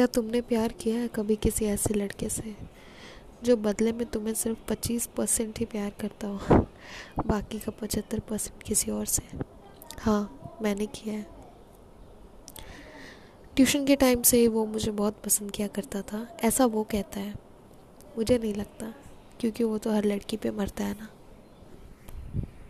क्या तुमने प्यार किया है कभी किसी ऐसे लड़के से, जो बदले में तुम्हें सिर्फ़ पच्चीस परसेंट ही प्यार करता हो, बाकी का पचहत्तर परसेंट किसी और से? हाँ मैंने किया है। ट्यूशन के टाइम से ही वो मुझे बहुत पसंद किया करता था। ऐसा वो कहता है। मुझे नहीं लगता, क्योंकि वो तो हर लड़की पे मरता है ना।